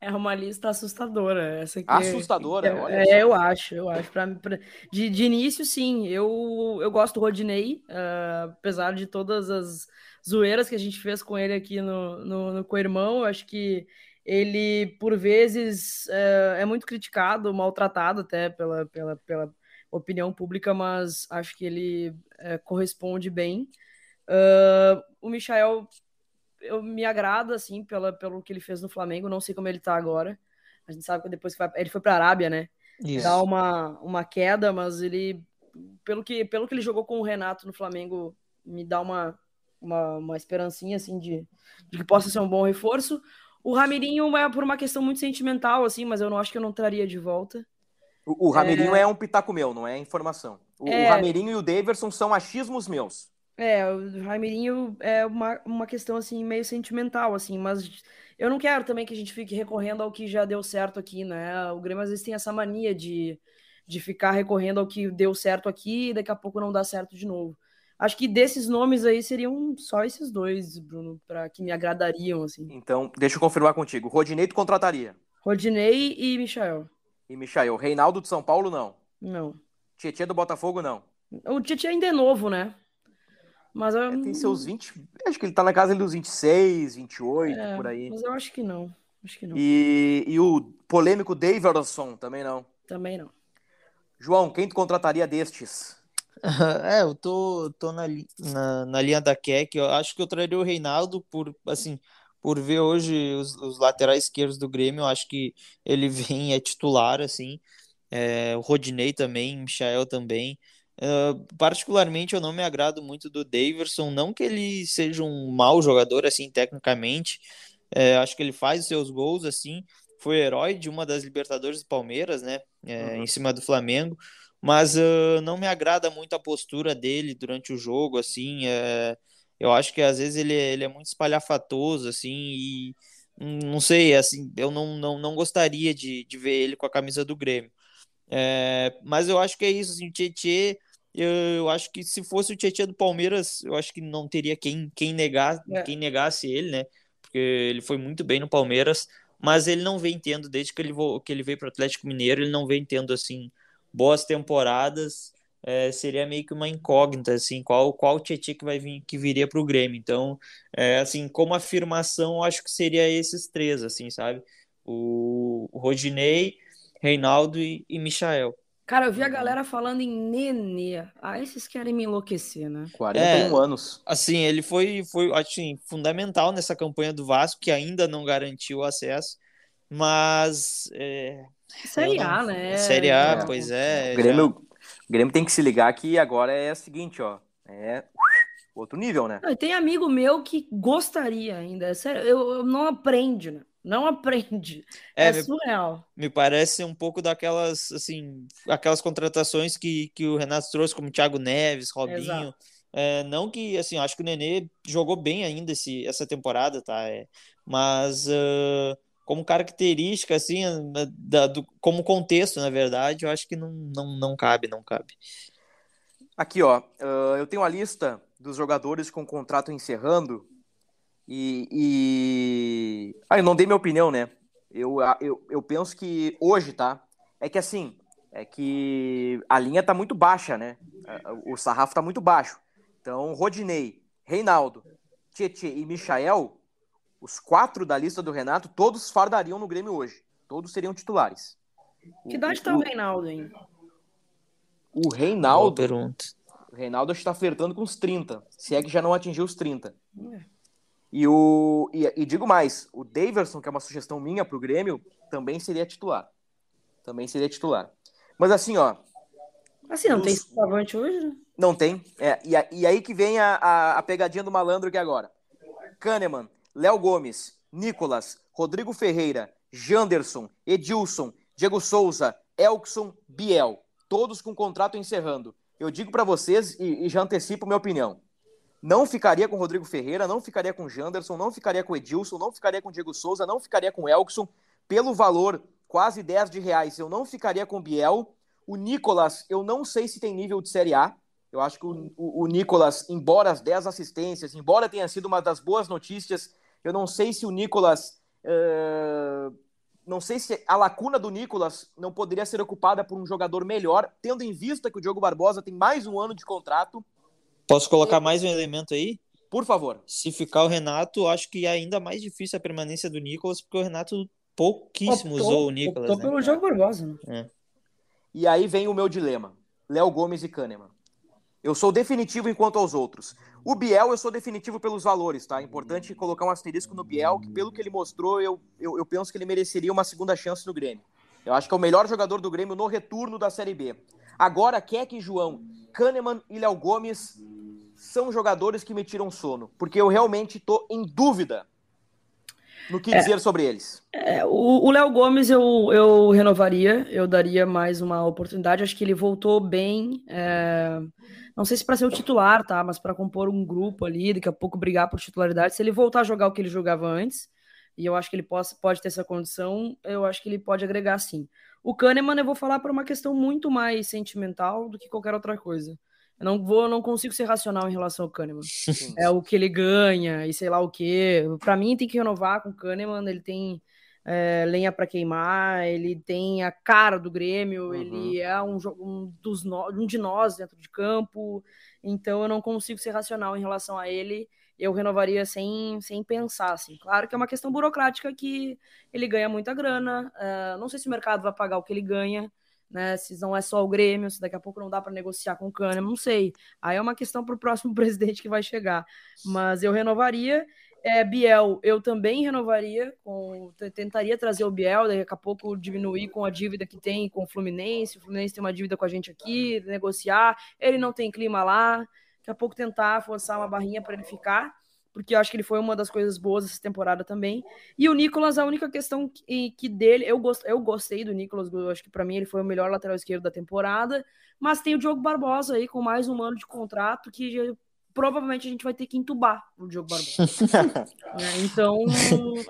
É uma lista assustadora. Essa aqui assustadora, é, olha. É, eu acho, eu acho. Pra, pra, de, de início, sim. Eu, eu gosto do Rodinei, uh, apesar de todas as zoeiras que a gente fez com ele aqui no, no, no co-irmão. Eu acho que ele, por vezes, uh, é muito criticado, maltratado até pela, pela, pela opinião pública, mas acho que ele uh, corresponde bem. o Michael eu me agrada, assim, pela, pelo que ele fez no Flamengo. Não sei como ele tá agora. A gente sabe que depois que vai, ele foi pra Arábia, né? Isso. Dá uma, uma queda, mas ele, pelo que, pelo que ele jogou com o Renato no Flamengo, me dá uma, uma, uma esperancinha, assim, de, de que possa ser um bom reforço. O Ramirinho é por uma questão muito sentimental, assim, mas eu não acho que eu não traria de volta. O, o Ramirinho é... é... um pitaco meu, não é informação. O, é... o Ramirinho e o Daverson são achismos meus. É, o Raimurinho é uma, uma questão, assim, meio sentimental, assim, mas eu não quero também que a gente fique recorrendo ao que já deu certo aqui, né? O Grêmio às vezes tem essa mania de, de ficar recorrendo ao que deu certo aqui e daqui a pouco não dá certo de novo. Acho que desses nomes aí seriam só esses dois, Bruno, para que me agradariam, assim. Então, deixa eu confirmar contigo. Rodinei tu contrataria? Rodinei e Michael. E Michael. Reinaldo de São Paulo, não? Não. Tietchan do Botafogo, não? O Tietchan ainda é novo, né? Mas eu... é, tem seus 20. Acho que ele tá na casa dos 26, 28, é, por aí. Mas eu acho que não. Acho que não. E, e o polêmico Davidson também não. Também não. João, quem tu contrataria destes? É, eu tô, tô na, na, na linha da Keck. Eu acho que eu traria o Reinaldo por, assim, por ver hoje os, os laterais esquerdos do Grêmio. Eu acho que ele vem, é titular, assim. É, o Rodinei também, o Michael também. Uh, particularmente, eu não me agrado muito do Daverson, não que ele seja um mau jogador, assim, tecnicamente, é, acho que ele faz os seus gols, assim, foi herói de uma das Libertadores do Palmeiras, né, é, uhum. em cima do Flamengo, mas uh, não me agrada muito a postura dele durante o jogo, assim, é, eu acho que às vezes ele, é, ele é muito espalhafatoso, assim, e não sei, assim, eu não, não, não gostaria de, de ver ele com a camisa do Grêmio. É, mas eu acho que é isso, assim, o Tietê eu acho que se fosse o Tietchan do Palmeiras, eu acho que não teria quem, quem, negar, é. quem negasse ele, né? Porque ele foi muito bem no Palmeiras, mas ele não vem tendo, desde que ele, que ele veio para o Atlético Mineiro, ele não vem tendo, assim, boas temporadas. É, seria meio que uma incógnita, assim, qual, qual Tietchan que vai vir, que viria para o Grêmio. Então, é, assim, como afirmação, eu acho que seria esses três, assim, sabe? O, o Rodinei, Reinaldo e, e Michael. Cara, eu vi a galera falando em Nenê. Ah, esses querem me enlouquecer, né? 41 é, anos. Assim, ele foi, foi assim, fundamental nessa campanha do Vasco, que ainda não garantiu o acesso. Mas. É, Série A, né? Série A, é. pois é. O Grêmio, já... o Grêmio tem que se ligar que agora é o seguinte, ó. É outro nível, né? Tem amigo meu que gostaria ainda. Sério, eu, eu não aprende, né? não aprende. É, é surreal. Me, me, parece um pouco daquelas, assim, aquelas contratações que, que o Renato trouxe, como Thiago Neves, Robinho. É, não que, assim, acho que o Nenê jogou bem ainda esse, essa temporada, tá? É, mas uh, como característica, assim, da, do, como contexto, na verdade, eu acho que não, não, não cabe, não cabe. Aqui, ó, uh, eu tenho a lista dos jogadores com contrato encerrando e, e... Ah, eu não dei minha opinião, né? Eu, eu, eu penso que hoje, tá? É que assim, é que a linha tá muito baixa, né? O sarrafo tá muito baixo. Então, Rodinei, Reinaldo, Tietê e Michael, os quatro da lista do Renato, todos fardariam no Grêmio hoje. Todos seriam titulares. Que idade tá o Reinaldo, hein? O Reinaldo. O Reinaldo está flertando com os 30. Se é que já não atingiu os 30. É. E, o, e, e, digo mais, o Daverson, que é uma sugestão minha para o Grêmio, também seria titular. Também seria titular. Mas assim, ó. Assim, não os... tem centroavante hoje, né? Não tem. É, e, e aí que vem a, a, a pegadinha do malandro aqui agora. Kahneman, Léo Gomes, Nicolas, Rodrigo Ferreira, Janderson, Edilson, Diego Souza, Elkson, Biel. Todos com contrato encerrando. Eu digo para vocês e, e já antecipo minha opinião. Não ficaria com Rodrigo Ferreira, não ficaria com Janderson, não ficaria com Edilson, não ficaria com Diego Souza, não ficaria com Elkson. Pelo valor, quase 10 de reais, eu não ficaria com Biel. O Nicolas, eu não sei se tem nível de Série A. Eu acho que o, o, o Nicolas, embora as 10 assistências, embora tenha sido uma das boas notícias, eu não sei se o Nicolas. Uh, não sei se a lacuna do Nicolas não poderia ser ocupada por um jogador melhor, tendo em vista que o Diogo Barbosa tem mais um ano de contrato. Posso colocar mais um elemento aí? Por favor. Se ficar o Renato, acho que é ainda mais difícil a permanência do Nicolas, porque o Renato pouquíssimo optou, usou o Nicolas. Optou né? pelo Diogo Barbosa. Né? É. E aí vem o meu dilema: Léo Gomes e Kahneman. Eu sou definitivo enquanto aos outros. O Biel, eu sou definitivo pelos valores, tá? É importante colocar um asterisco no Biel, que pelo que ele mostrou, eu, eu, eu penso que ele mereceria uma segunda chance no Grêmio. Eu acho que é o melhor jogador do Grêmio no retorno da Série B. Agora, Keck João, Kahneman e Léo Gomes são jogadores que me tiram sono, porque eu realmente tô em dúvida no que é, dizer sobre eles. É, o Léo Gomes eu, eu renovaria, eu daria mais uma oportunidade. Acho que ele voltou bem. É, não sei se para ser o titular, tá? Mas para compor um grupo ali, daqui a pouco brigar por titularidade. Se ele voltar a jogar o que ele jogava antes, e eu acho que ele pode, pode ter essa condição, eu acho que ele pode agregar sim. O Kahneman eu vou falar por uma questão muito mais sentimental do que qualquer outra coisa. Eu não vou, não consigo ser racional em relação ao Kahneman. é o que ele ganha e sei lá o que. Para mim tem que renovar com o Kahneman, ele tem é, lenha para queimar, ele tem a cara do Grêmio, uhum. ele é um, um, dos no, um de nós dentro de campo. Então eu não consigo ser racional em relação a ele. Eu renovaria sem, sem pensar, assim. Claro que é uma questão burocrática que ele ganha muita grana. Uh, não sei se o mercado vai pagar o que ele ganha né? Se não é só o Grêmio, se daqui a pouco não dá para negociar com o Kahneman, não sei. Aí é uma questão para o próximo presidente que vai chegar. Mas eu renovaria. É, Biel, eu também renovaria, com, tentaria trazer o Biel, daqui a pouco diminuir com a dívida que tem com o Fluminense. O Fluminense tem uma dívida com a gente aqui, negociar. Ele não tem clima lá. Daqui a pouco tentar forçar uma barrinha para ele ficar porque eu acho que ele foi uma das coisas boas dessa temporada também. E o Nicolas, a única questão que, que dele, eu, gost, eu gostei do Nicolas, eu acho que para mim ele foi o melhor lateral esquerdo da temporada, mas tem o Diogo Barbosa aí com mais um ano de contrato que já, provavelmente a gente vai ter que entubar o Diogo Barbosa. é, então,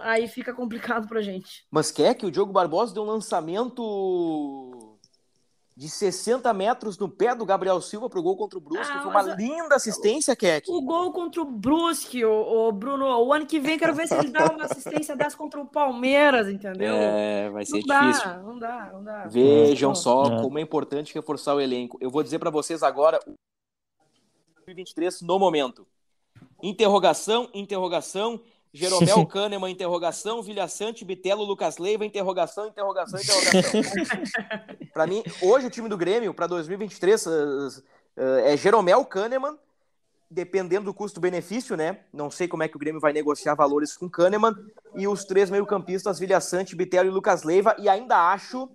aí fica complicado pra gente. Mas quer que o Diogo Barbosa dê um lançamento de 60 metros no pé do Gabriel Silva pro gol contra o Brusque. Ah, foi uma linda assistência, Keck. O gol contra o Brusque, o, o, Bruno, o ano que vem quero ver se ele dá uma assistência dessa contra o Palmeiras, entendeu? É, vai ser não difícil. Dá, não dá, não dá. Vejam só é. como é importante reforçar o elenco. Eu vou dizer para vocês agora 2023 no momento. Interrogação, interrogação, Jeromel Kahneman, interrogação, Vilhaçante, Bitelo, Lucas Leiva, interrogação, interrogação, interrogação. para mim, hoje o time do Grêmio, para 2023, uh, uh, é Jeromel Kahneman, dependendo do custo-benefício, né? Não sei como é que o Grêmio vai negociar valores com Kahneman, e os três meio-campistas, Vilhaçante, Bitelo e Lucas Leiva, e ainda acho,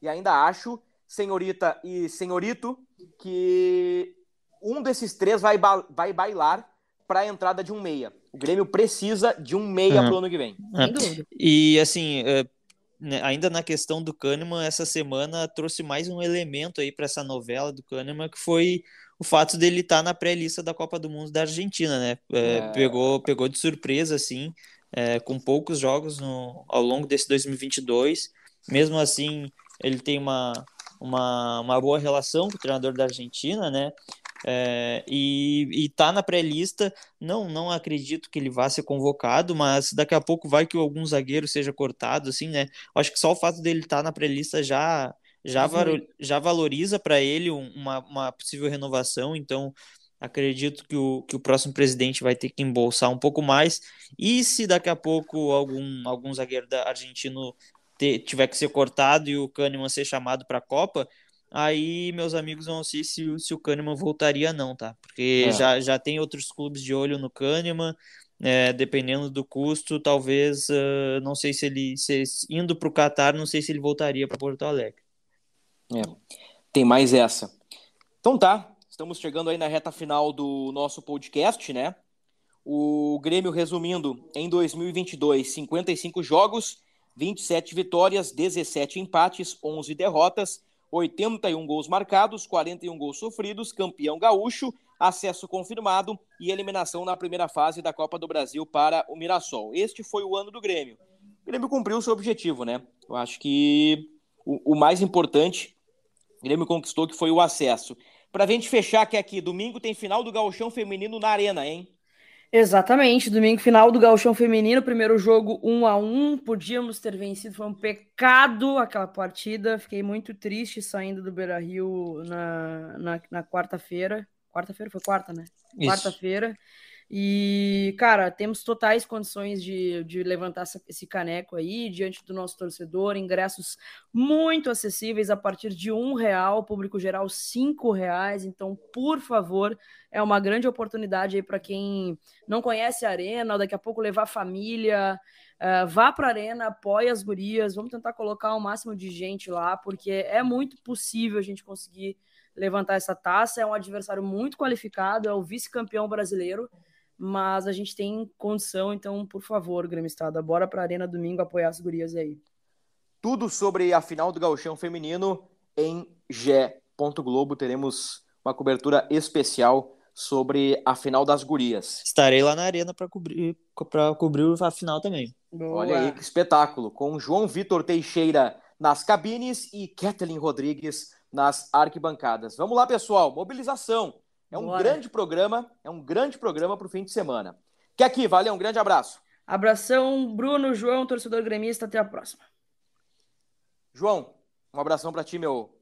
e ainda acho, senhorita e senhorito, que um desses três vai, ba vai bailar para a entrada de um meia. O Grêmio precisa de um meia uhum. pro ano que vem. É. E assim, é, né, ainda na questão do Kahneman, essa semana trouxe mais um elemento aí para essa novela do Kahneman, que foi o fato dele estar tá na pré-lista da Copa do Mundo da Argentina, né? É, é. Pegou, pegou de surpresa, assim, é, com poucos jogos no, ao longo desse 2022. Mesmo assim, ele tem uma, uma, uma boa relação com o treinador da Argentina, né? É, e, e tá na pré-lista. Não, não acredito que ele vá ser convocado, mas daqui a pouco vai que algum zagueiro seja cortado, assim, né? Acho que só o fato dele estar tá na pré-lista já já, já valoriza para ele uma, uma possível renovação. Então, acredito que o, que o próximo presidente vai ter que embolsar um pouco mais. E se daqui a pouco algum, algum zagueiro da argentino ter, tiver que ser cortado e o Kahneman ser chamado para a Copa, aí, meus amigos, não sei se, se o Kahneman voltaria não, tá? Porque é. já, já tem outros clubes de olho no Kahneman, é, dependendo do custo, talvez, uh, não sei se ele, se, indo para o Qatar, não sei se ele voltaria para Porto Alegre. É, tem mais essa. Então tá, estamos chegando aí na reta final do nosso podcast, né? O Grêmio, resumindo, em 2022, 55 jogos, 27 vitórias, 17 empates, 11 derrotas, 81 gols marcados, 41 gols sofridos, campeão gaúcho, acesso confirmado e eliminação na primeira fase da Copa do Brasil para o Mirassol. Este foi o ano do Grêmio. O Grêmio cumpriu o seu objetivo, né? Eu acho que o, o mais importante, o Grêmio conquistou que foi o acesso. Para a gente fechar que aqui, domingo tem final do Gauchão Feminino na Arena, hein? Exatamente, domingo final do Gauchão Feminino, primeiro jogo 1 a 1 podíamos ter vencido, foi um pecado aquela partida, fiquei muito triste saindo do Beira-Rio na, na, na quarta-feira, quarta-feira foi quarta, né? Quarta-feira, e, cara, temos totais condições de, de levantar esse caneco aí diante do nosso torcedor. Ingressos muito acessíveis a partir de um real, público geral cinco reais. Então, por favor, é uma grande oportunidade aí para quem não conhece a arena, daqui a pouco levar a família. Uh, vá para a arena, apoie as gurias. Vamos tentar colocar o máximo de gente lá, porque é muito possível a gente conseguir levantar essa taça. É um adversário muito qualificado, é o vice-campeão brasileiro mas a gente tem condição, então, por favor, Grêmio Estrada, bora pra Arena domingo apoiar as gurias aí. Tudo sobre a final do Gauchão Feminino em G. Globo. Teremos uma cobertura especial sobre a final das gurias. Estarei lá na arena para cobrir, pra cobrir a final também. Boa. Olha aí que espetáculo, com João Vitor Teixeira nas cabines e Kathleen Rodrigues nas arquibancadas. Vamos lá, pessoal, mobilização. É um Bora. grande programa, é um grande programa para o fim de semana. Que aqui, valeu, um grande abraço. Abração, Bruno, João, torcedor gremista, até a próxima. João, um abração para ti, meu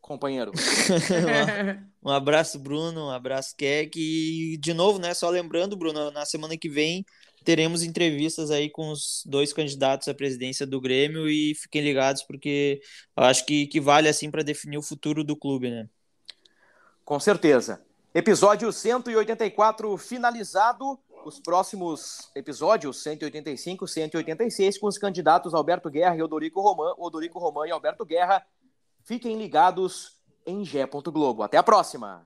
companheiro. um abraço, Bruno, um abraço, Keck. E, de novo, né, só lembrando, Bruno, na semana que vem teremos entrevistas aí com os dois candidatos à presidência do Grêmio e fiquem ligados porque acho que, que vale assim para definir o futuro do clube, né? Com certeza. Episódio 184 finalizado. Os próximos episódios, 185, 186, com os candidatos Alberto Guerra e Odorico Roman, Odorico Roman e Alberto Guerra. Fiquem ligados em Gé. Globo. Até a próxima!